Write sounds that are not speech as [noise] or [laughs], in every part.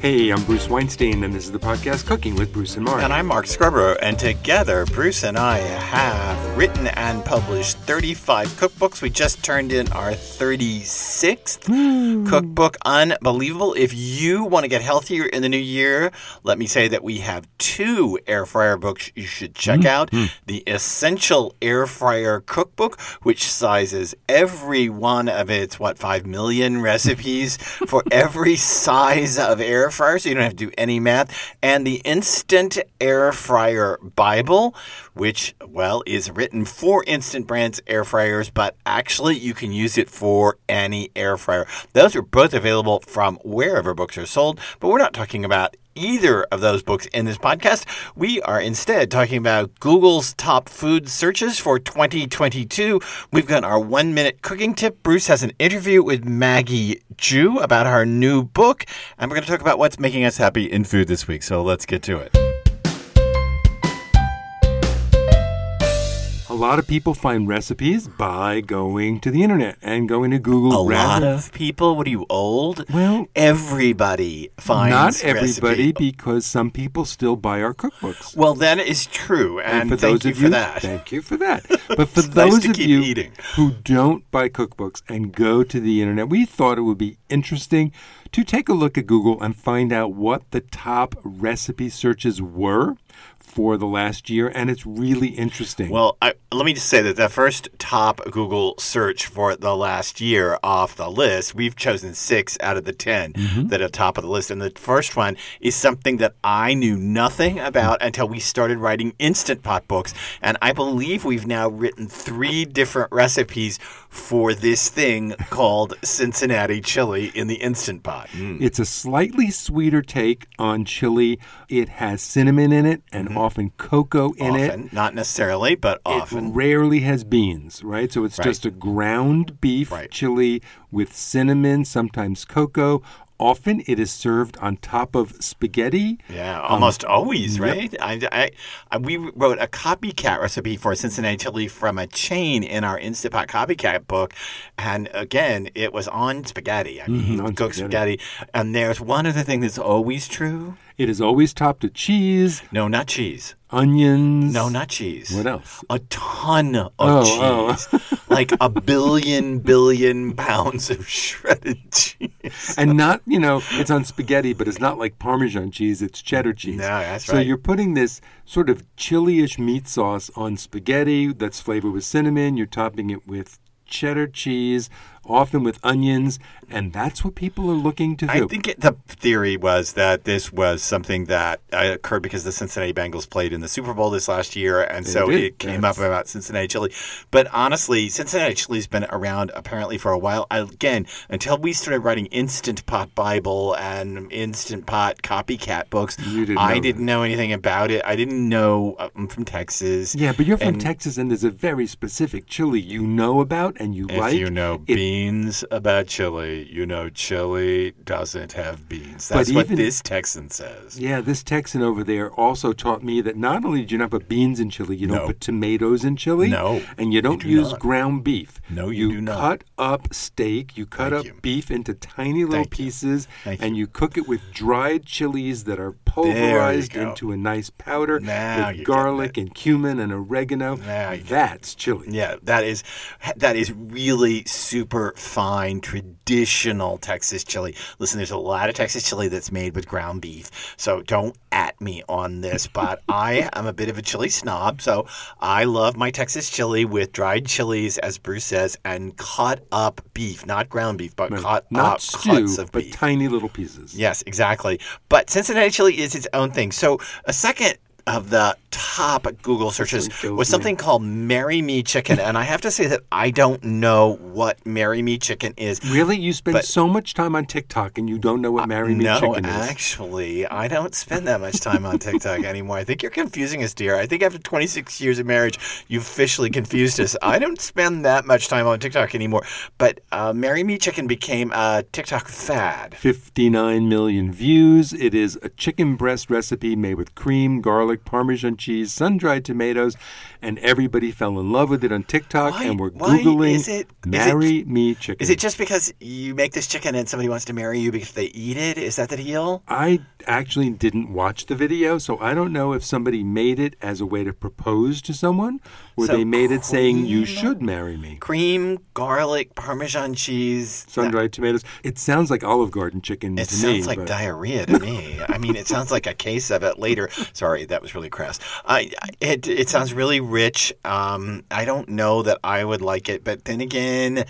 Hey, I'm Bruce Weinstein, and this is the podcast Cooking with Bruce and Mark. And I'm Mark Scarborough, and together, Bruce and I have written and published 35 cookbooks. We just turned in our 36th hmm. cookbook. Unbelievable. If you want to get healthier in the new year, let me say that we have two air fryer books you should check hmm. out hmm. the Essential Air Fryer Cookbook, which sizes every one of its, what, 5 million recipes for [laughs] every size of air fryer, so you don't have to do any math, and the Instant Air Fryer Bible, which, well, is written for Instant Brands air fryers, but actually you can use it for any air fryer. Those are both available from wherever books are sold, but we're not talking about either of those books in this podcast. We are instead talking about Google's top food searches for 2022. We've got our one minute cooking tip. Bruce has an interview with Maggie Zhu about her new book, and we're going to talk about what's making us happy in food this week. So let's get to it. A lot of people find recipes by going to the internet and going to Google. A lot of people. What are you old? Well, everybody finds not everybody, recipe- because some people still buy our cookbooks. Well, that is true, and, for thank those you of for you, that. thank you for that. [laughs] But for It's nice those of you eating. who don't buy cookbooks and go to the internet, we thought it would be interesting to take a look at Google and find out what the top recipe searches were for the last year, and it's really interesting. Well, I, let me just say that the first top Google search for the last year off the list, we've chosen six out of the 10 Mm-hmm. that are top of the list. And the first one is something that I knew nothing about until we started writing Instant Pot books. And I believe we've now written three different recipes for this thing called Cincinnati chili in the Instant Pot. It's a slightly sweeter take on chili. It has cinnamon in it and often cocoa in it. Mm-hmm. Not necessarily, but often. It rarely has beans, right? So it's Right. just a ground beef Right. chili with cinnamon, sometimes cocoa. Often it is served on top of spaghetti. Yeah, almost always, right? I, I, I, we wrote a copycat recipe for Cincinnati chili from a chain in our Instapot copycat book, and again, it was on spaghetti. I mean, Mhm, on cooked spaghetti. spaghetti. And there's one other thing that's always true. It is always topped with cheese, No, not cheese. onions. No, not cheese. What else? A ton of Oh, oh. cheese, like a billion billion pounds of shredded [laughs] cheese. And not, you know, it's on spaghetti, but it's not like Parmesan cheese, it's cheddar cheese. No, that's so right. you're putting this sort of chili-ish meat sauce on spaghetti that's flavored with cinnamon. You're topping it with cheddar cheese, often with onions, and that's what people are looking to do. I think it, the theory was that this was something that uh, occurred because the Cincinnati Bengals played in the Super Bowl this last year, and They so did. it came That's- up about Cincinnati chili. But honestly, Cincinnati chili's been around apparently for a while. Again, until we started writing Instant Pot Bible and Instant Pot copycat books, didn't I know didn't know anything about it. I didn't know uh, I'm from Texas. yeah, but you're from and Texas, and there's a very specific chili you know about and you like. you know It- beans about chili, you know chili doesn't have beans. That's what even- this Texan says. Yeah, this Texan over there also taught me that not only do you not put beans in chili, you No. don't put tomatoes in chili. No, And you don't do use not. ground beef. No, you you do not. cut up steak, you cut Thank up you. beef into tiny little Thank pieces, and you. you cook it with dried chilies that are pulverized into a nice powder Now with garlic and cumin and oregano. Now That's chili. Yeah, that is that is really super fine traditional Texas chili. Listen, there's a lot of Texas chili that's made with ground beef, so don't at me on this. But [laughs] I am a bit of a chili snob, so I love my Texas chili with dried chilies, as Bruce says, and cut up beef, not ground beef, but cut Not up stew, cuts of but beef. tiny little pieces. Yes, exactly. But Cincinnati chili is its own thing. So a second of the top Google searches was me. something called Marry Me Chicken, and I have to say that I don't know what Marry Me Chicken is. Really? You spend But- so much time on TikTok and you don't know what Marry Me no, Chicken is? No, actually, I don't spend that much time on TikTok anymore. I think you're confusing us, dear. I think after 26 years of marriage, you've officially confused us. I don't spend that much time on TikTok anymore. But uh, Marry Me Chicken became a TikTok fad. 59 million views. It is a chicken breast recipe made with cream, garlic, garlic, Parmesan cheese, sun dried tomatoes, and everybody fell in love with it on TikTok Why- and we're Googling is it- is marry me chicken. Is it just because you make this chicken and somebody wants to marry you because they eat it? Is that the deal? I actually didn't watch the video, so I don't know if somebody made it as a way to propose to someone or So they made it saying you should marry me. Cream, garlic, Parmesan cheese. Sun dried tomatoes. It sounds like Olive Garden chicken It to sounds me. like but- diarrhea to me. I mean, it sounds like a case of it later. [laughs] Sorry, that was really crass. I, it it sounds really rich. Um, I don't know that I would like it, but then again,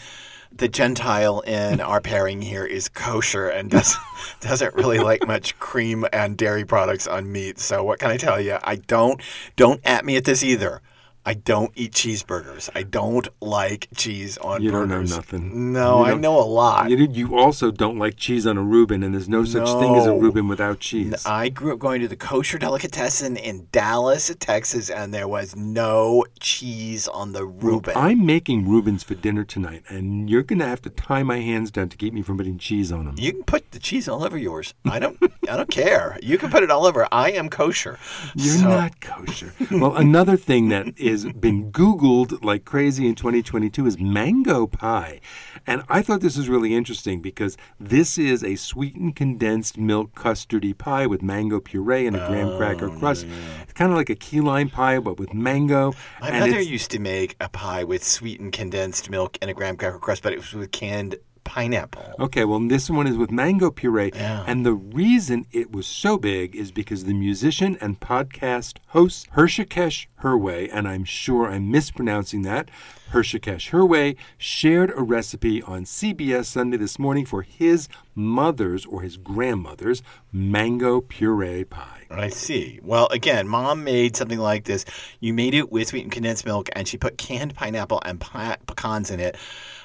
the Gentile in [laughs] our pairing here is kosher and does, [laughs] doesn't really like much cream and dairy products on meat. So what can I tell you? I don't don't at me at this either. I don't eat cheeseburgers. I don't like cheese on You don't know burgers. nothing. No, I know a lot. You, you also don't like cheese on a Reuben, and there's no such thing as a No. Reuben without cheese. I grew up going to the kosher delicatessen in Dallas, Texas, and there was no cheese on the Reuben. I'm making Reubens for dinner tonight, and you're going to have to tie my hands down to keep me from putting cheese on them. you can put the cheese all over yours. I don't. I don't care. You can put it all over. I am kosher. You're So- not kosher. well, another thing that [laughs] is been Googled like crazy in 2022 is mango pie. And I thought this was really interesting because this is a sweetened condensed milk custardy pie with mango puree and a graham oh, cracker crust. It's kind of like a key lime pie, but with mango. My and mother used to make a pie with sweetened condensed milk and a graham cracker crust, but it was with canned pineapple. Okay, well, this one is with mango puree. Yeah. And the reason it was so big is because the musician and podcast host Hrishikesh Hirway, and I'm sure I'm mispronouncing that, Hrishikesh Hirway, shared a recipe on CBS Sunday this morning for his mother's or his grandmother's mango puree pie. I see. Well, again, mom made something like this. You made it with sweetened condensed milk, and she put canned pineapple and pe- pecans in it.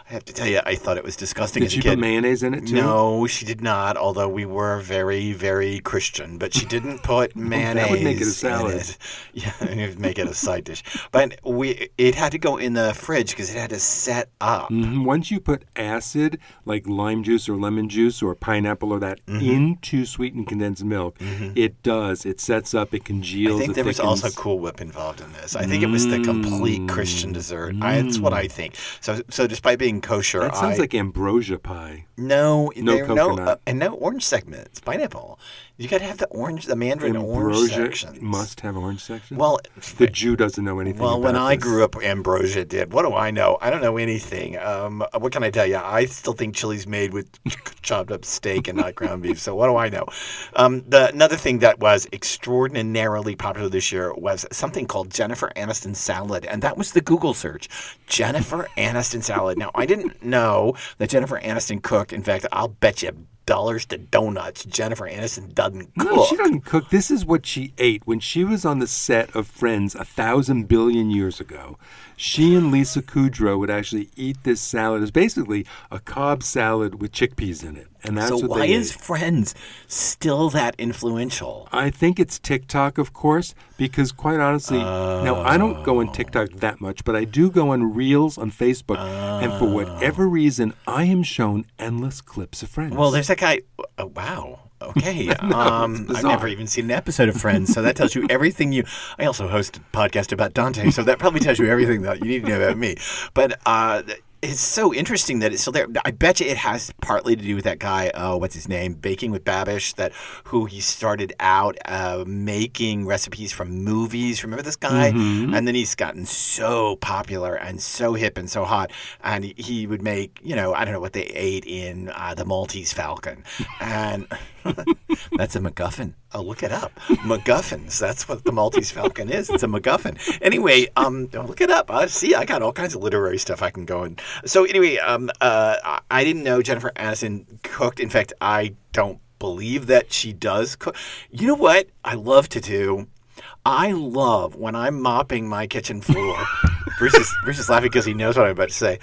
I have to tell you, I thought it was disgusting Did as she a kid. put mayonnaise in it too? No, she did not. Although we were very, very Christian, but she didn't put [laughs] mayonnaise. would make it a salad. it. [laughs] Yeah, [laughs] it would make it a side dish. But we, it had to go in the fridge because it had to set up. Mhm. Once you put acid, like lime juice or lemon juice or pineapple or that, Mm-hmm. into sweetened condensed milk, it does. It sets up, it congeals. I think there was also. Cool Whip involved in this. I think it was the complete Christian dessert. I, that's what I think. So, so despite being kosher, That sounds I, like ambrosia pie. no, No no, uh, and no orange segments. Pineapple. You got to have the orange, the mandarin orange Ambrosia sections. must have orange sections. Well, the Jew doesn't know anything. Well, when I grew up, ambrosia did. What do I know? I don't know anything. Um, what can I tell you? I still think chili's made with [laughs] chopped up steak and not ground beef. So what do I know? Um, the another thing that was extraordinarily popular this year was something called Jennifer Aniston salad, and that was the Google search. Jennifer Aniston salad. Now I didn't know that Jennifer Aniston cooked. In fact, I'll bet you dollars to donuts Jennifer Aniston doesn't cook. No, she doesn't cook. This is what she ate when she was on the set of Friends a thousand billion years ago. She and Lisa Kudrow would actually eat this salad. It's basically a Cobb salad with chickpeas in it, and that's so what why is ate. Friends still that influential? I think it's TikTok, of course, because quite honestly, now I don't go on TikTok oh. that much, but I do go on Reels on Facebook, and for oh. whatever reason, I am shown endless clips of Friends. Well, there's that guy. Oh, wow. Okay. [laughs] um, I've never even seen an episode of Friends, so that tells you everything you. I also host a podcast about Dante, so that probably tells you everything that you need to know about me. But uh, it's so interesting that it's still there. I bet you it has partly to do with that guy. Oh, what's his name? Baking with Babish. That who he started out uh, making recipes from movies. Remember this guy? And then he's gotten so popular and so hip and so hot. And he, he would make, you know, I don't know what they ate in uh, the Maltese Falcon, and [laughs] that's a MacGuffin. Oh, look it up. MacGuffins. That's what the Maltese Falcon is. It's a MacGuffin. Anyway, um, look it up. I see. I got all kinds of literary stuff I can go and. So anyway, um, uh, I- I didn't know Jennifer Aniston cooked. In fact, I don't believe that she does cook. You know what I love to do? I love when I'm mopping my kitchen floor Bruce is, Bruce is laughing because he knows what I'm about to say.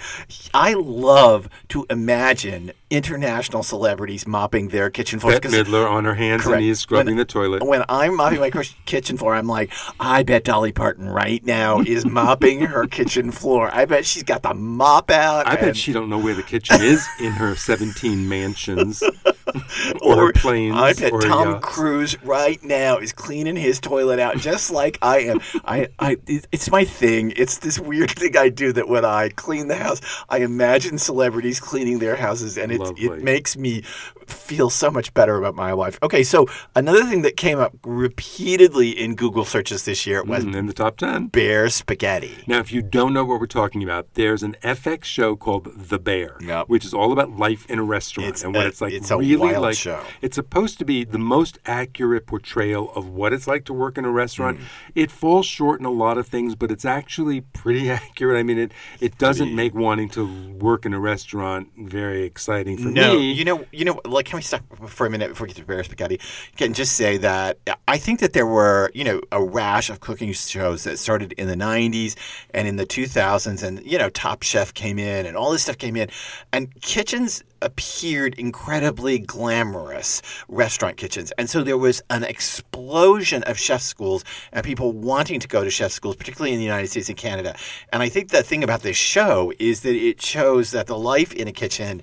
I love to imagine international celebrities mopping their kitchen floors. Bette Midler on her hands Correct. and knees scrubbing When- the toilet. When I'm mopping my kitchen floor, I'm like, I bet Dolly Parton right now is [laughs] mopping her kitchen floor. I bet she's got the mop out. I bet she don't know where the kitchen is in her 17 mansions [laughs] or, planes I bet or Tom yachts. Cruise right now is cleaning his toilet out just like I am. I, I, it's my thing. It's this weird [laughs] thing I do that when I clean the house, I imagine celebrities cleaning their houses, and it Lovely. it makes me feel so much better about my life. Okay, so another thing that came up repeatedly in Google searches this year was Mm, in the top 10. bear spaghetti. Now, if you don't know what we're talking about, there's an FX show called The Bear, Yep. which is all about life in a restaurant It's and what a- it's like. it's a really wild like. show. It's supposed to be the most accurate portrayal of what it's like to work in a restaurant. Mm. It falls short in a lot of things, but it's actually pretty [laughs] accurate. I mean, it it doesn't make wanting to work in a restaurant very exciting for No, me. No, you know, you know. Like, can we stop for a minute before we get to bear spaghetti? Can just say that I think that there were, you know, a rash of cooking shows that started in the '90s and in the 2000s, and you know, Top Chef came in, and all this stuff came in, and kitchens appeared incredibly glamorous restaurant kitchens. And so there was an explosion of chef schools and people wanting to go to chef schools particularly in the united states and canada. And i think the thing about this show is that it shows that the life in a kitchen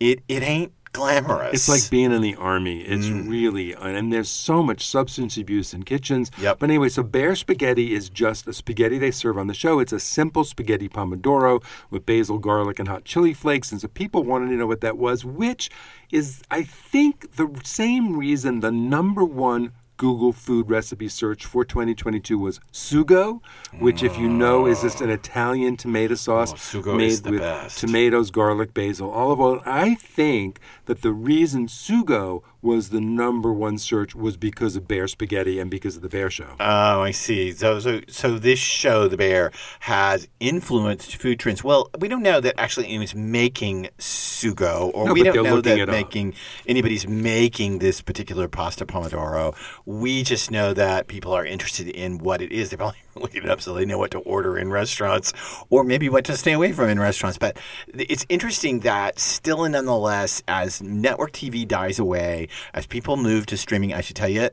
it, it ain't glamorous It's like being in the army. It's mm. really, and there's so much substance abuse in kitchens. Yep. But anyway, so bear spaghetti is just a spaghetti they serve on the show. It's a simple spaghetti pomodoro with basil, garlic, and hot chili flakes. And so people wanted to know what that was, which is, I think, the same reason the number one Google food recipe search for 2022 was sugo, which, if you know, is just an Italian tomato oh, sauce Oh, sugo made with best. tomatoes, garlic, basil, olive oil. I think that the reason sugo was the number one search was because of bear spaghetti and because of the bear show. Oh, I see. So, so, so this show, The Bear, has influenced food trends. Well, we don't know that actually anyone's making sugo, or No, we don't know that it up. making anybody's making this particular pasta pomodoro. We just know that people are interested in what it is. They're probably [laughs] looking it up so they know what to order in restaurants, or maybe what to stay away from in restaurants. But it's interesting that still and nonetheless, as network TV dies away, as people move to streaming, I should tell you,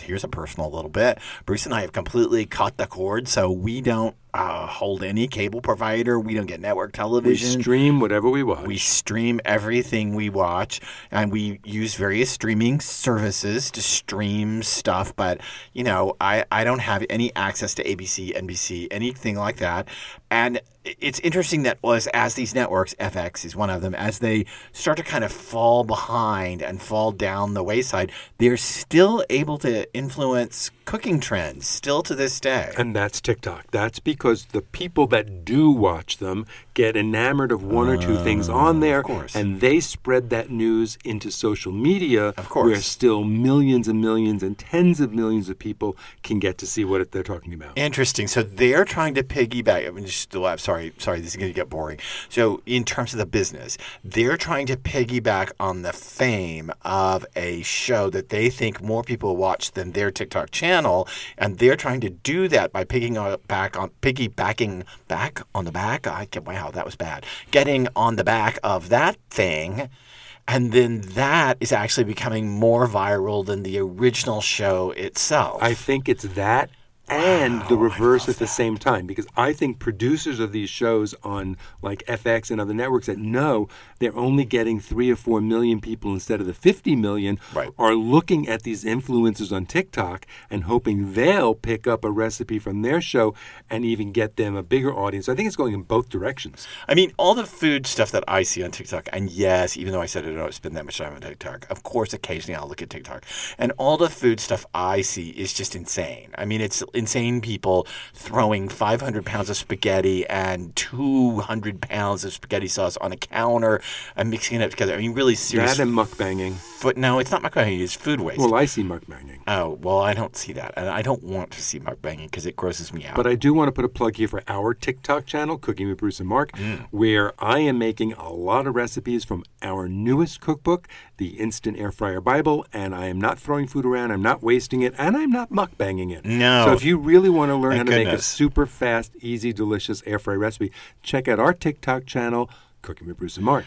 here's a personal little bit. Bruce and I have completely cut the cord, so we don't uh, hold any cable provider. We don't get network television. We stream whatever we watch. We stream everything we watch, and we use various streaming services to stream stuff. But you know, I I don't have any access to ABC, NBC, anything like that. And it's interesting that was as these networks, FX is one of them, as they start to kind of fall behind and fall down the wayside, they're still able to influence cooking trends still to this day. and that's TikTok. That's because the people that do watch them get enamored of one or two things on there, Uh, course. and they spread that news into social media, Of course. where still millions and millions and tens of millions of people can get to see what they're talking about. Interesting. So they're trying to piggyback. I mean, just I'm sorry, sorry, this is going to get boring. So in terms of the business, they're trying to piggyback on the fame of a show that they think more people watch than their TikTok channel, and they're trying to do that by picking on- back on piggybacking back on the back. I get wow, that was bad. Getting on the back of that thing. And then that is actually becoming more viral than the original show itself. I think it's that and the reverse at the same time because I think producers of these shows on like FX and other networks that know they're only getting three or four million people instead of the 50 million Right. are looking at these influencers on TikTok and hoping they'll pick up a recipe from their show and even get them a bigger audience. I think it's going in both directions. I mean, all the food stuff that I see on TikTok, and yes, even though I said I don't spend that much time on TikTok, of course, occasionally I'll look at TikTok. And all the food stuff I see is just insane. I mean, it's insane people throwing 500 pounds of spaghetti and 200 pounds of spaghetti sauce on a counter and mixing it up together. I mean, really serious. That and mukbanging. But No, it's not mukbang, it's food waste. Well, I see mukbanging. Oh, well, I don't see that. And I don't want to see mukbanging because it grosses me out. But I do want to put a plug here for our TikTok channel, Cooking with Bruce and Mark, Mm. where I am making a lot of recipes from our newest cookbook, the Instant Air Fryer Bible, and I am not throwing food around, I'm not wasting it, and I'm not mukbanging it. No. So if you really want to learn Thank how to make a super fast, easy, delicious air fry recipe, check out our TikTok channel, Cooking with Bruce and Mark.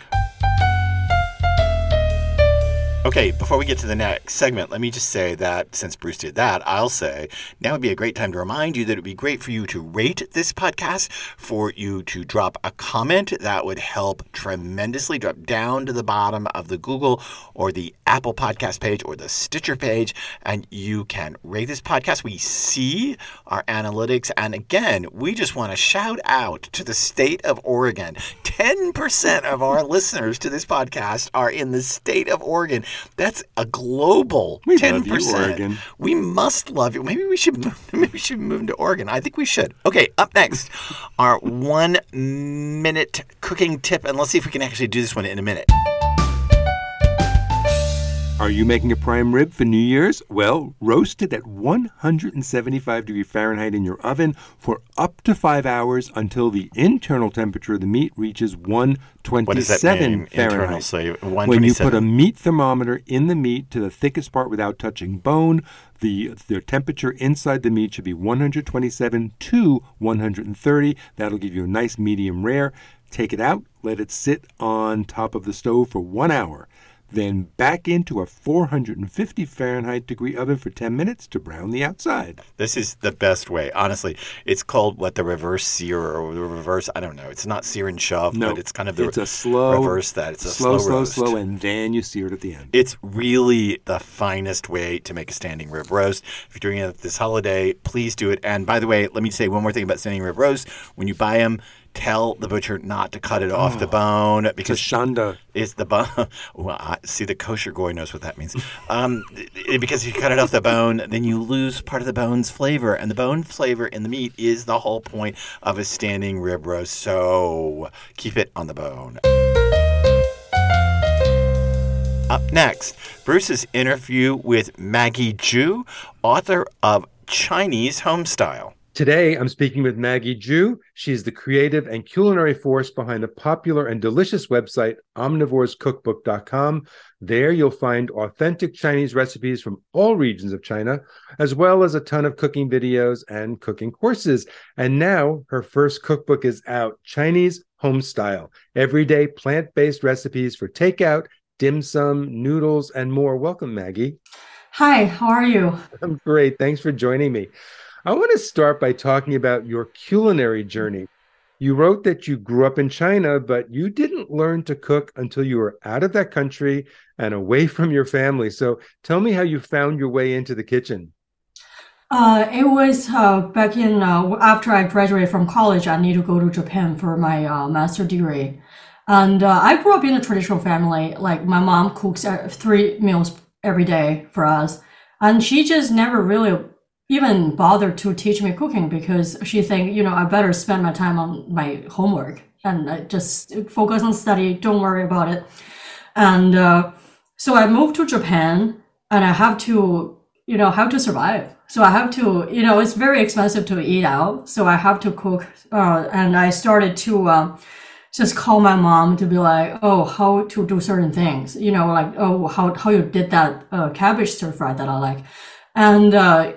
Okay, before we get to the next segment, let me just say that since Bruce did that, I'll say now would be a great time to remind you that it would be great for you to rate this podcast, for you to drop a comment. That would help tremendously. Drop down to the bottom of the Google or the Apple podcast page or the Stitcher page, and you can rate this podcast. We see our analytics. And again, we just want to shout out to the state of Oregon. 10% of our listeners to this podcast are in the state of Oregon. That's a global We 10%. you, We must love you. Maybe we should move, [laughs] maybe we should move to Oregon. I think we should. Okay, up next, our one minute cooking tip, and let's see if we can actually do this one in a minute. Are you making a prime rib for New Year's? Well, roast it at 175 degree Fahrenheit in your oven for up to five hours until the internal temperature of the meat reaches 127 What does that mean? Internal, Fahrenheit. so when you put a meat thermometer in the meat to the thickest part without touching bone, the, the temperature inside the meat should be 127 to 130. That'll give you a nice medium rare. Take it out, let it sit on top of the stove for one hour. Then back into a 450 Fahrenheit degree oven for 10 minutes to brown the outside. This is the best way, honestly. It's called what the reverse sear or the reverse. I don't know. It's not sear and shove, No, but it's kind of the it's a slow, reverse that. It's a slow, slow, slow, roast. slow, and then you sear it at the end. It's really the finest way to make a standing rib roast. If you're doing it this holiday, please do it. And by the way, let me say one more thing about standing rib roast. When you buy them, tell the butcher not to cut it off the bone It's because shanda. it's the bone. [laughs] Well, I, see, the kosher goy knows what that means. Um, because if you cut it off the bone, then you lose part of the bone's flavor, and the bone flavor in the meat is the whole point of a standing rib roast. So keep it on the bone. Up next, Bruce's interview with Maggie Zhu, author of Chinese Homestyle. Today, I'm speaking with Maggie Zhu. She's the creative and culinary force behind the popular and delicious website omnivorescookbook.com. There, you'll find authentic Chinese recipes from all regions of China, as well as a ton of cooking videos and cooking courses. And now, her first cookbook is out Chinese Homestyle everyday plant based recipes for takeout, dim sum, noodles, and more. Welcome, Maggie. Hi, how are you? I'm great. Thanks for joining me. I want to start by talking about your culinary journey. You wrote that you grew up in China, but you didn't learn to cook until you were out of that country and away [laughs] from your family. So tell me how you found your way into the kitchen. Uh, it was uh, back in uh, after I graduated from college. I need to go to Japan for my uh, master degree, and uh, I grew up in a traditional family. Like my mom cooks uh, three meals every day for us, and she just never really even bothered to teach me cooking because she think you know I better spend my time on my homework and I just focus on study. Don't worry about it. And uh, so I moved to Japan, and I have to you know have to survive. So I have to you know it's very expensive to eat out, so I have to cook. Uh, and I started to. Uh, just call my mom to be like, oh, how to do certain things, you know, like, oh, how, how you did that uh, cabbage stir fry that I like. And uh,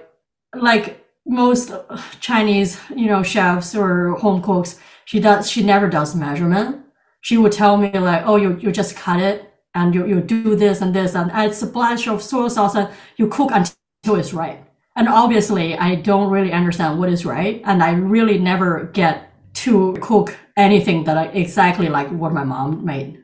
like most Chinese, you know, chefs or home cooks, she does, she never does measurement. She would tell me like, oh, you, you just cut it and you, you do this and this and add splash of soy sauce and you cook until it's right. And obviously I don't really understand what is right. And I really never get to cook anything that I exactly like what my mom made.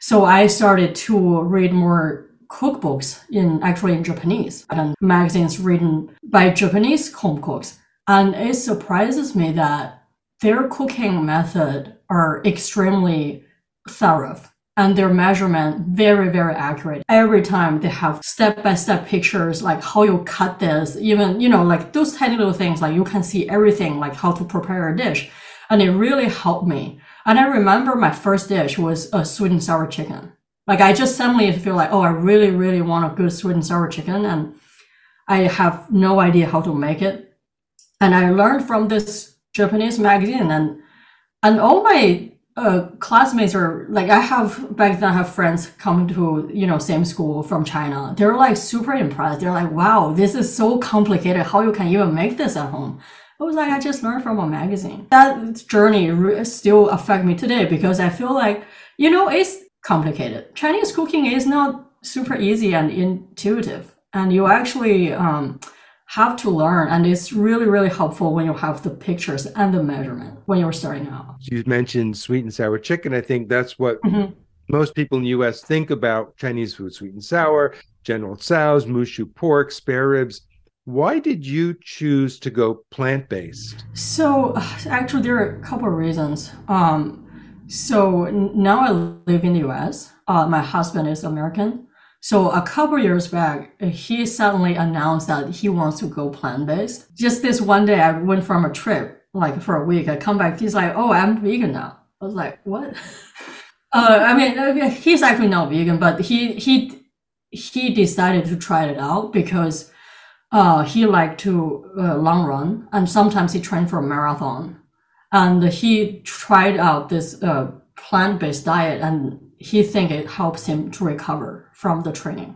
So I started to read more cookbooks in actually in Japanese and magazines written by Japanese home cooks. And it surprises me that their cooking method are extremely thorough and their measurement very, very accurate. Every time they have step-by-step pictures, like how you cut this, even, you know, like those tiny little things, like you can see everything, like how to prepare a dish. And it really helped me. And I remember my first dish was a sweet and sour chicken. Like I just suddenly feel like, oh, I really, really want a good sweet and sour chicken. And I have no idea how to make it. And I learned from this Japanese magazine and and all my uh, classmates are like I have back then I have friends coming to you know same school from China. They're like super impressed. They're like, "Wow, this is so complicated. How you can even make this at home?" I was like, I just learned from a magazine. That journey still affect me today because I feel like you know it's complicated. Chinese cooking is not super easy and intuitive, and you actually um, have to learn and it's really really helpful when you have the pictures and the measurement when you're starting out. You mentioned sweet and sour chicken. I think that's what mm-hmm. most people in the us think about chinese food sweet and sour general tso's mushu pork spare ribs. Why did you choose to go plant-based? So actually there are a couple of reasons. Um, so now i live in the us uh, my husband is american so a couple years back, he suddenly announced that he wants to go plant based. Just this one day, I went from a trip, like for a week. I come back, he's like, "Oh, I'm vegan now." I was like, "What?" [laughs] uh, I mean, he's actually not vegan, but he he he decided to try it out because uh, he liked to uh, long run, and sometimes he trained for a marathon, and he tried out this uh, plant based diet and he think it helps him to recover from the training.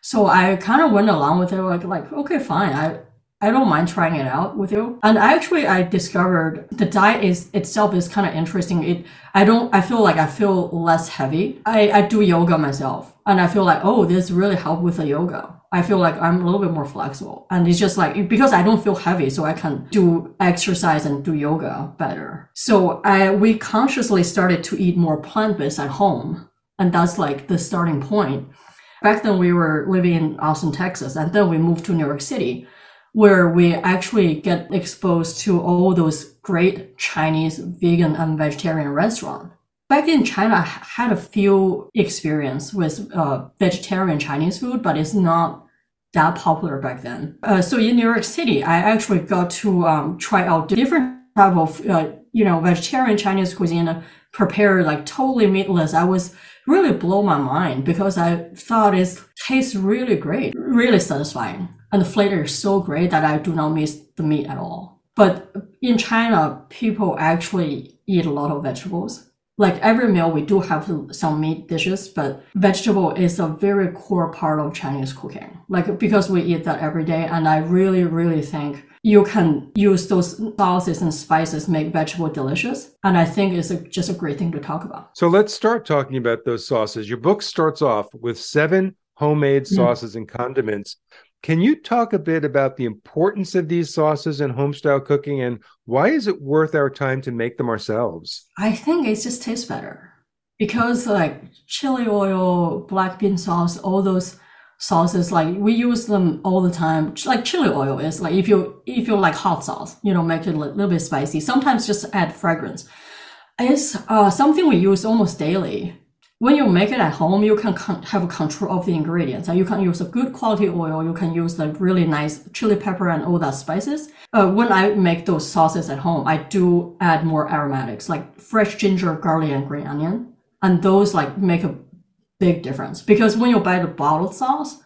So I kind of went along with it, like, like, okay, fine. I, I don't mind trying it out with you. And I actually, I discovered the diet is itself is kind of interesting. It, I don't, I feel like I feel less heavy. I, I do yoga myself and I feel like, oh, this really helped with the yoga. I feel like I'm a little bit more flexible. And it's just like, because I don't feel heavy, so I can do exercise and do yoga better. So I, we consciously started to eat more plant-based at home. And that's like the starting point. Back then we were living in Austin, Texas, and then we moved to New York City, where we actually get exposed to all those great Chinese vegan and vegetarian restaurants back in China, I had a few experience with uh, vegetarian Chinese food, but it's not that popular back then. Uh, so in New York City, I actually got to um, try out different type of uh, you know vegetarian Chinese cuisine prepared like totally meatless. I was really blow my mind because I thought it tastes really great, really satisfying, and the flavor is so great that I do not miss the meat at all. But in China, people actually eat a lot of vegetables like every meal we do have some meat dishes but vegetable is a very core part of chinese cooking like because we eat that every day and i really really think you can use those sauces and spices make vegetable delicious and i think it's a, just a great thing to talk about so let's start talking about those sauces your book starts off with seven homemade mm. sauces mm. and condiments can you talk a bit about the importance of these sauces in homestyle cooking and why is it worth our time to make them ourselves? I think it just tastes better because like chili oil, black bean sauce, all those sauces like we use them all the time. Like chili oil is like if you if you like hot sauce you know make it a little bit spicy. Sometimes just add fragrance. It's uh, something we use almost daily when you make it at home, you can have control of the ingredients. And you can use a good quality oil. You can use the really nice chili pepper and all that spices. Uh, when I make those sauces at home, I do add more aromatics like fresh ginger, garlic, and green onion. And those like make a big difference because when you buy the bottled sauce,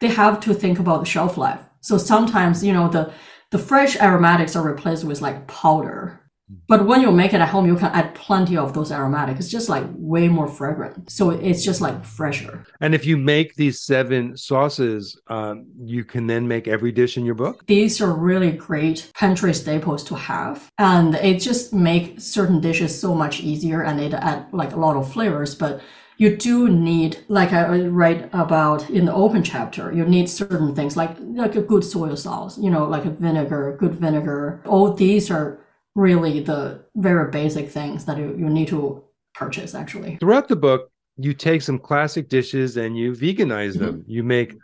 they have to think about the shelf life. So sometimes, you know, the, the fresh aromatics are replaced with like powder but when you make it at home, you can add plenty of those aromatics. It's just like way more fragrant. So it's just like fresher. And if you make these seven sauces, um, you can then make every dish in your book? These are really great pantry staples to have. And it just makes certain dishes so much easier and it add like a lot of flavors. But you do need, like I write about in the open chapter, you need certain things like like a good soy sauce, you know, like a vinegar, good vinegar. All these are really the very basic things that you, you need to purchase actually. Throughout the book, you take some classic dishes and you veganize them. Mm-hmm. You make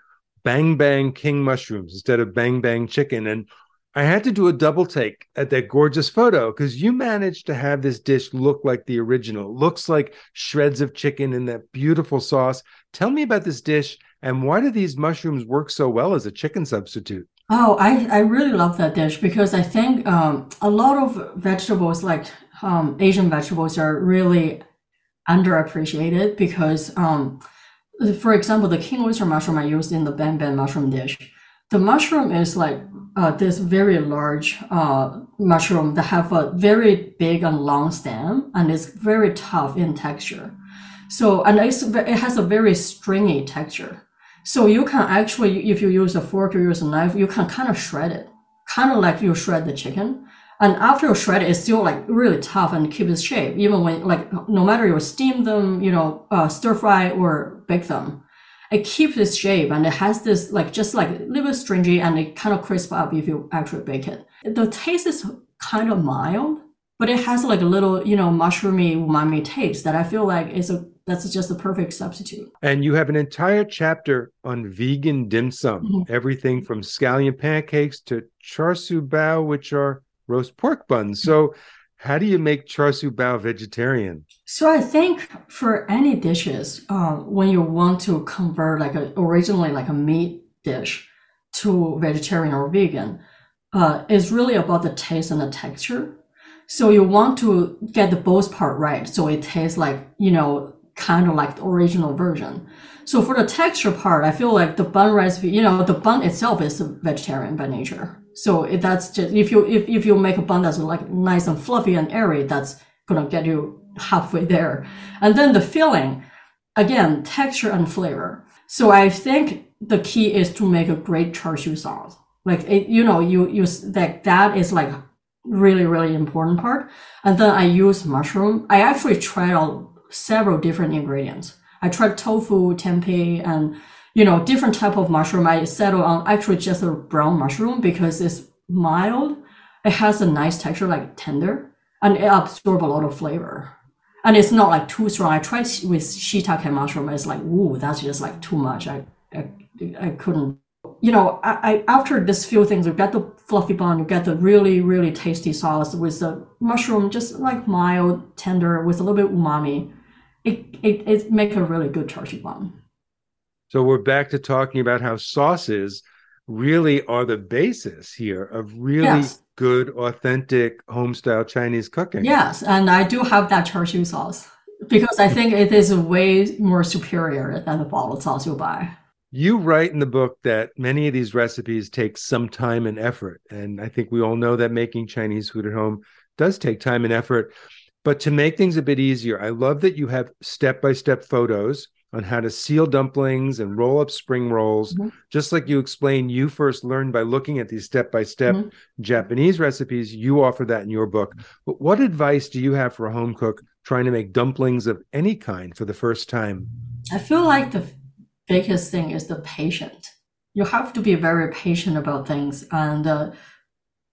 bang bang king mushrooms instead of bang bang chicken. And I had to do a double take at that gorgeous photo because you managed to have this dish look like the original. It looks like shreds of chicken in that beautiful sauce. Tell me about this dish and why do these mushrooms work so well as a chicken substitute? Oh, I, I really love that dish because I think um, a lot of vegetables, like um, Asian vegetables, are really underappreciated because, um, for example, the king oyster mushroom I used in the bang bang mushroom dish, The mushroom is like uh, this very large uh, mushroom that have a very big and long stem and it's very tough in texture. So and it has a very stringy texture. So you can actually, if you use a fork or use a knife, you can kind of shred it, kind of like you shred the chicken. And after you shred it, it's still like really tough and keep its shape. Even when like no matter you steam them, you know, uh, stir fry or bake them, it keeps its shape and it has this like just like a little bit stringy and it kind of crisp up if you actually bake it. The taste is kind of mild, but it has like a little you know mushroomy umami taste that I feel like is a that's just a perfect substitute. And you have an entire chapter on vegan dim sum, mm-hmm. everything from scallion pancakes to char siu bao, which are roast pork buns. So, how do you make char siu bao vegetarian? So, I think for any dishes, uh, when you want to convert like a, originally like a meat dish to vegetarian or vegan, uh, it's really about the taste and the texture. So you want to get the both part right, so it tastes like you know kind of like the original version. So for the texture part, I feel like the bun recipe, you know, the bun itself is vegetarian by nature. So if that's just if you if, if you make a bun that's like nice and fluffy and airy, that's gonna get you halfway there. And then the filling, again, texture and flavor. So I think the key is to make a great char siu sauce. Like it, you know, you use that that is like really really important part. And then I use mushroom. I actually tried out several different ingredients. I tried tofu, tempeh, and you know different type of mushroom. I settled on actually just a brown mushroom because it's mild. It has a nice texture, like tender, and it absorbs a lot of flavor. And it's not like too strong. I tried with shiitake mushroom. It's like, ooh, that's just like too much. I I, I couldn't. You know, I, I after this few things, you get the fluffy bun, you get the really really tasty sauce with the mushroom, just like mild, tender, with a little bit umami it, it, it make a really good char siu bun. So we're back to talking about how sauces really are the basis here of really yes. good, authentic home style Chinese cooking. Yes, and I do have that char siu sauce because I think it is way more superior than the bottled sauce you buy. You write in the book that many of these recipes take some time and effort. And I think we all know that making Chinese food at home does take time and effort. But to make things a bit easier, I love that you have step by step photos on how to seal dumplings and roll up spring rolls. Mm-hmm. Just like you explained, you first learned by looking at these step by step Japanese recipes. You offer that in your book. But what advice do you have for a home cook trying to make dumplings of any kind for the first time? I feel like the biggest thing is the patient. You have to be very patient about things and uh,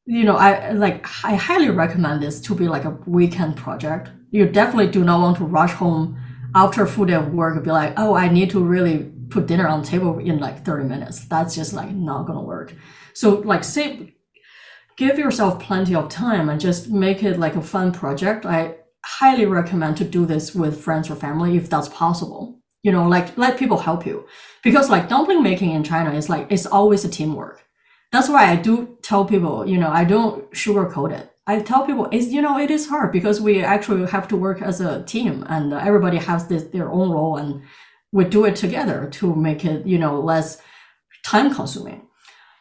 you know, I like I highly recommend this to be like a weekend project. You definitely do not want to rush home after a full day of work and be like, oh, I need to really put dinner on table in like 30 minutes. That's just like not gonna work. So like say give yourself plenty of time and just make it like a fun project. I highly recommend to do this with friends or family if that's possible. You know, like let people help you. Because like dumpling making in China is like it's always a teamwork that's why I do tell people, you know, I don't sugarcoat it. I tell people it's you know it is hard because we actually have to work as a team and everybody has this their own role and we do it together to make it you know less time consuming.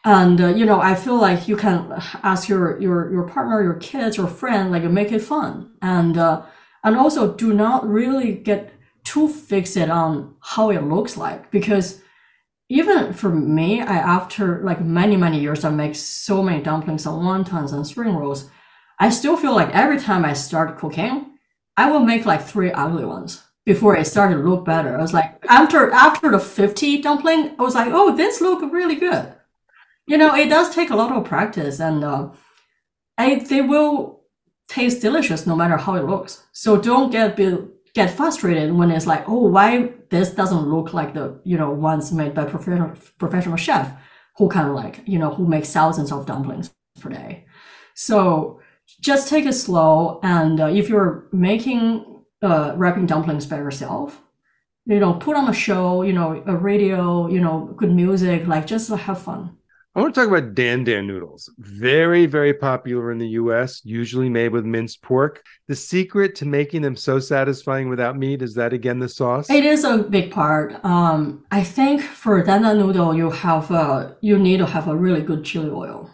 And uh, you know I feel like you can ask your your your partner, your kids, your friend, like make it fun and uh, and also do not really get too fixed on how it looks like because even for me, I after like many many years, I make so many dumplings and wontons and spring rolls. I still feel like every time I start cooking, I will make like three ugly ones before it started to look better. I was like, after after the fifty dumpling, I was like, oh, this look really good. You know, it does take a lot of practice, and uh, I they will taste delicious no matter how it looks. So don't get get frustrated when it's like, oh, why this doesn't look like the you know ones made by professional professional chef who kind of like you know who makes thousands of dumplings per day. So just take it slow, and uh, if you're making uh, wrapping dumplings by yourself, you know, put on a show, you know, a radio, you know, good music, like just have fun. I want to talk about Dan Dan noodles. Very, very popular in the US, usually made with minced pork. The secret to making them so satisfying without meat is that again the sauce? It is a big part. Um, I think for Dan Dan noodle, you have a, you need to have a really good chili oil.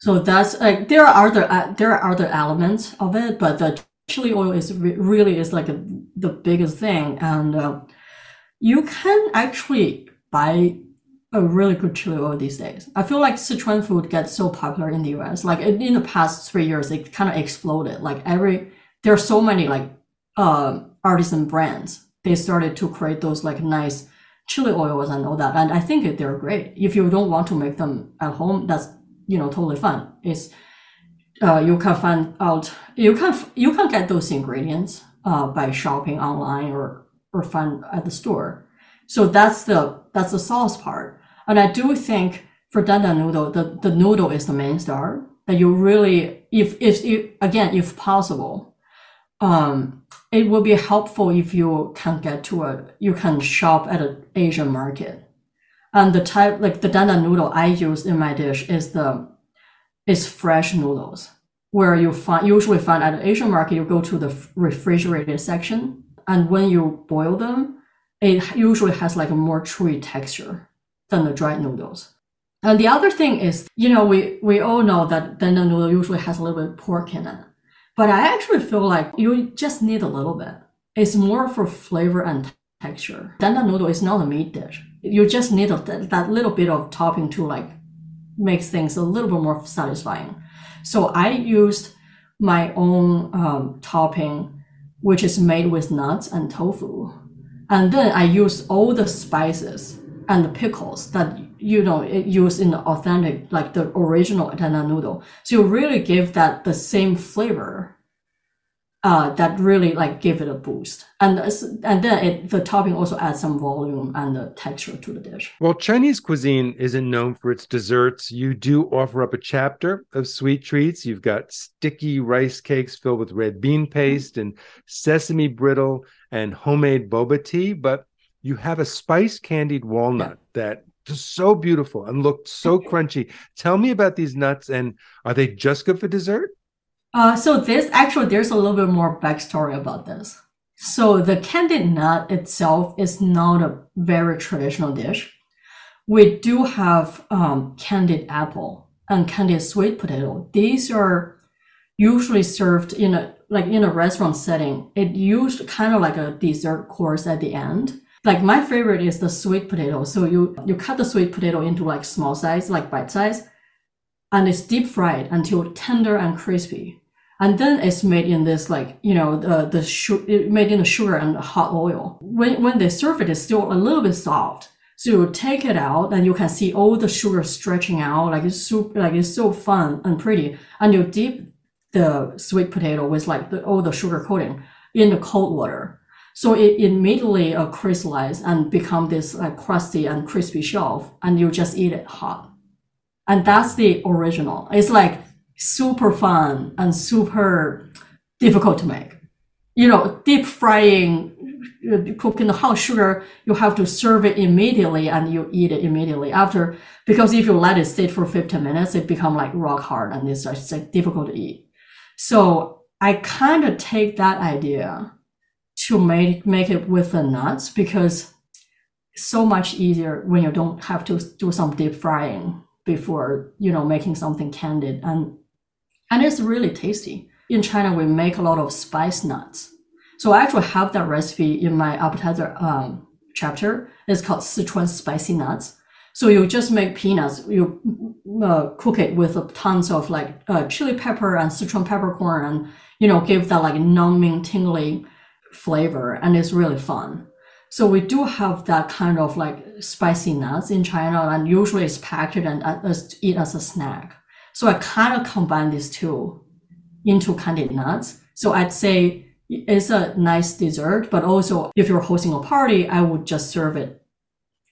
So that's like there are other uh, there are other elements of it, but the chili oil is re- really is like a, the biggest thing, and uh, you can actually buy a really good chili oil these days. I feel like Sichuan food gets so popular in the US. Like in, in the past three years, it kind of exploded. Like every there are so many like uh, artisan brands. They started to create those like nice chili oils and all that, and I think they're great. If you don't want to make them at home, that's you know totally fine. It's uh, you can find out you can you can get those ingredients uh, by shopping online or or find at the store. So that's the that's the sauce part. And I do think for Dan Dan noodle, the, the noodle is the main star. That you really, if if you, again, if possible, um, it will be helpful if you can get to a you can shop at an Asian market. And the type like the Dan Dan noodle I use in my dish is the is fresh noodles where you find usually find at an Asian market you go to the refrigerated section and when you boil them it usually has like a more chewy texture than the dried noodles. And the other thing is, you know, we, we all know that the noodle usually has a little bit of pork in it. But I actually feel like you just need a little bit. It's more for flavor and texture. The noodle is not a meat dish. You just need a, that little bit of topping to like make things a little bit more satisfying. So I used my own um, topping, which is made with nuts and tofu. And then I used all the spices and the pickles that you know use in the authentic like the original Dan noodle. So you really give that the same flavor uh, that really like give it a boost. And and then it, the topping also adds some volume and the texture to the dish. Well, Chinese cuisine isn't known for its desserts. You do offer up a chapter of sweet treats. You've got sticky rice cakes filled with red bean paste and sesame brittle and homemade boba tea, but you have a spice candied walnut yeah. that is so beautiful and looked so crunchy. Tell me about these nuts and are they just good for dessert? Uh, so this actually there's a little bit more backstory about this. So the candied nut itself is not a very traditional dish. We do have um, candied apple and candied sweet potato. These are usually served in a like in a restaurant setting. It used kind of like a dessert course at the end. Like my favorite is the sweet potato. So you you cut the sweet potato into like small size, like bite size, and it's deep fried until tender and crispy. And then it's made in this like you know the the su- made in the sugar and hot oil. When when they serve it, it's still a little bit soft. So you take it out and you can see all the sugar stretching out, like it's super, like it's so fun and pretty. And you dip the sweet potato with like the, all the sugar coating in the cold water so it immediately uh, and become this like crusty and crispy shelf, and you just eat it hot. And that's the original. It's like super fun and super difficult to make. You know, deep frying, uh, cooking the hot sugar, you have to serve it immediately and you eat it immediately after. Because if you let it sit for 15 minutes, it become like rock hard and it's just like difficult to eat. So I kind of take that idea to make make it with the nuts because it's so much easier when you don't have to do some deep frying before you know making something candied and and it's really tasty. In China, we make a lot of spice nuts. So I actually have that recipe in my appetizer um, chapter. It's called Sichuan spicy nuts. So you just make peanuts, you uh, cook it with tons of like uh, chili pepper and Sichuan peppercorn, and you know give that like numbing, tingling flavor and it's really fun. So we do have that kind of like spicy nuts in China and usually it's packaged and uh, as eat as a snack. So I kind of combine these two into candied nuts. So I'd say it's a nice dessert, but also if you're hosting a party, I would just serve it,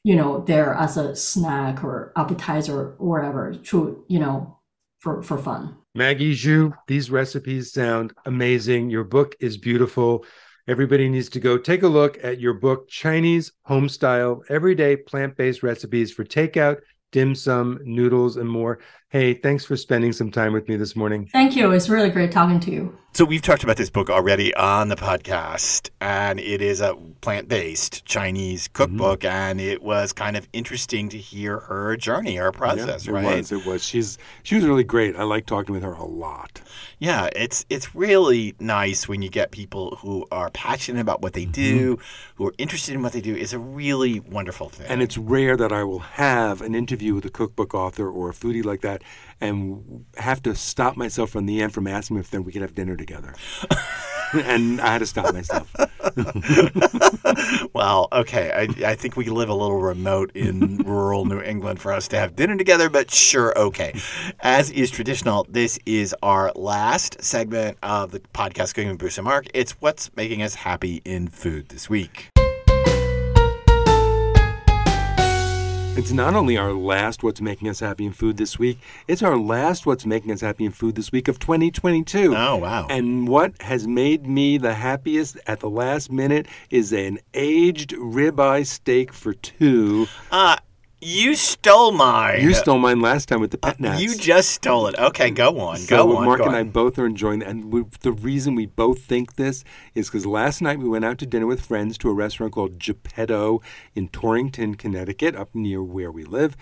you know, there as a snack or appetizer or whatever to, you know, for, for fun. Maggie Zhu, these recipes sound amazing. Your book is beautiful. Everybody needs to go take a look at your book, Chinese Home Style Everyday Plant Based Recipes for Takeout dim sum, noodles, and more. Hey, thanks for spending some time with me this morning. Thank you. It's really great talking to you. So we've talked about this book already on the podcast, and it is a plant-based Chinese cookbook, mm-hmm. and it was kind of interesting to hear her journey, her process. Yeah, it right? was. It was. She's she was really great. I like talking with her a lot. Yeah, it's it's really nice when you get people who are passionate about what they mm-hmm. do, who are interested in what they do. It's a really wonderful thing. And it's rare that I will have an interview with a cookbook author or a foodie like that and have to stop myself from the end from asking if then we could have dinner together. [laughs] and I had to stop myself. [laughs] well, okay. I, I think we live a little remote in [laughs] rural New England for us to have dinner together, but sure, okay. As is traditional, this is our last segment of the podcast Cooking with Bruce and Mark. It's what's making us happy in food this week. It's not only our last What's Making Us Happy in Food this week, it's our last What's Making Us Happy in Food this week of 2022. Oh, wow. And what has made me the happiest at the last minute is an aged ribeye steak for two. Uh, you stole mine. You stole mine last time with the pet uh, You just stole it. Okay, go on. So go on. Mark go and on. I both are enjoying that. And we, the reason we both think this is because last night we went out to dinner with friends to a restaurant called Geppetto in Torrington, Connecticut, up near where we live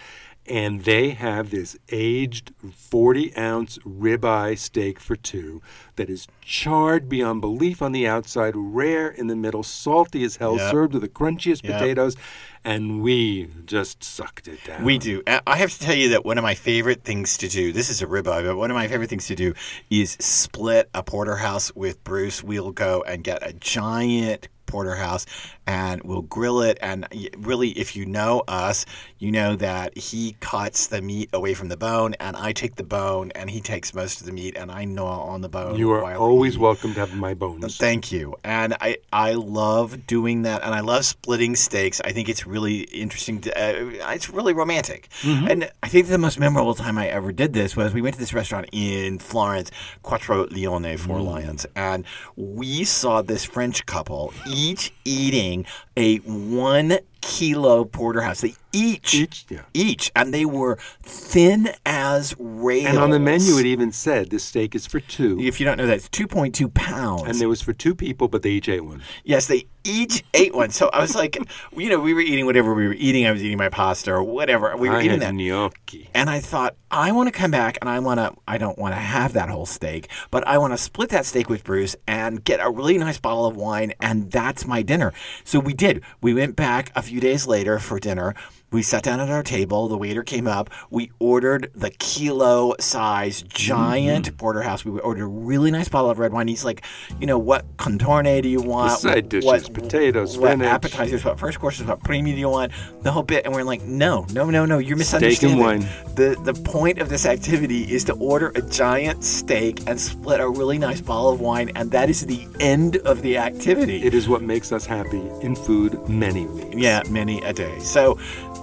and they have this aged 40 ounce ribeye steak for two that is charred beyond belief on the outside, rare in the middle, salty as hell, yep. served with the crunchiest yep. potatoes, and we just sucked it down. We do. I have to tell you that one of my favorite things to do, this is a ribeye, but one of my favorite things to do is split a porterhouse with Bruce. We'll go and get a giant porterhouse and we'll grill it. And really, if you know us, you know that he cuts the meat away from the bone, and I take the bone, and he takes most of the meat, and I gnaw on the bone. You are always welcome to have my bones. Thank you. And I, I love doing that, and I love splitting steaks. I think it's really interesting. To, uh, it's really romantic. Mm-hmm. And I think the most memorable time I ever did this was we went to this restaurant in Florence, Quattro Leoni, Four mm. Lions, and we saw this French couple each eating a one kilo porterhouse. They each, each, yeah. each, and they were thin as rails. And on the menu, it even said this steak is for two. If you don't know that, it's two point two pounds. And it was for two people, but they each ate one. Yes, they each ate one. So I was like, [laughs] you know, we were eating whatever we were eating. I was eating my pasta or whatever. We were I eating that gnocchi, and I thought I want to come back and I want to. I don't want to have that whole steak, but I want to split that steak with Bruce and get a really nice bottle of wine, and that's my dinner. So we did. We went back a few days later for dinner. We sat down at our table. The waiter came up. We ordered the kilo size giant mm-hmm. porterhouse. We ordered a really nice bottle of red wine. He's like, you know, what contorni do you want? The side dishes, what, potatoes, what spinach. appetizers, what first courses, what primi do you want? The whole bit. And we're like, no, no, no, no. You're misunderstanding. Steak and wine. The, the point of this activity is to order a giant steak and split a really nice bottle of wine. And that is the end of the activity. It is what makes us happy in food many weeks. Yeah, many a day. So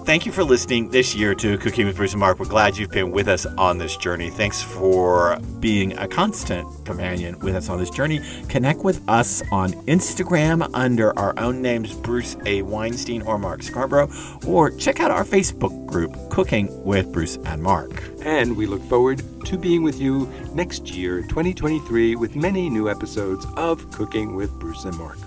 Thank you for listening this year to Cooking with Bruce and Mark. We're glad you've been with us on this journey. Thanks for being a constant companion with us on this journey. Connect with us on Instagram under our own names, Bruce A. Weinstein or Mark Scarborough, or check out our Facebook group, Cooking with Bruce and Mark. And we look forward to being with you next year, 2023, with many new episodes of Cooking with Bruce and Mark.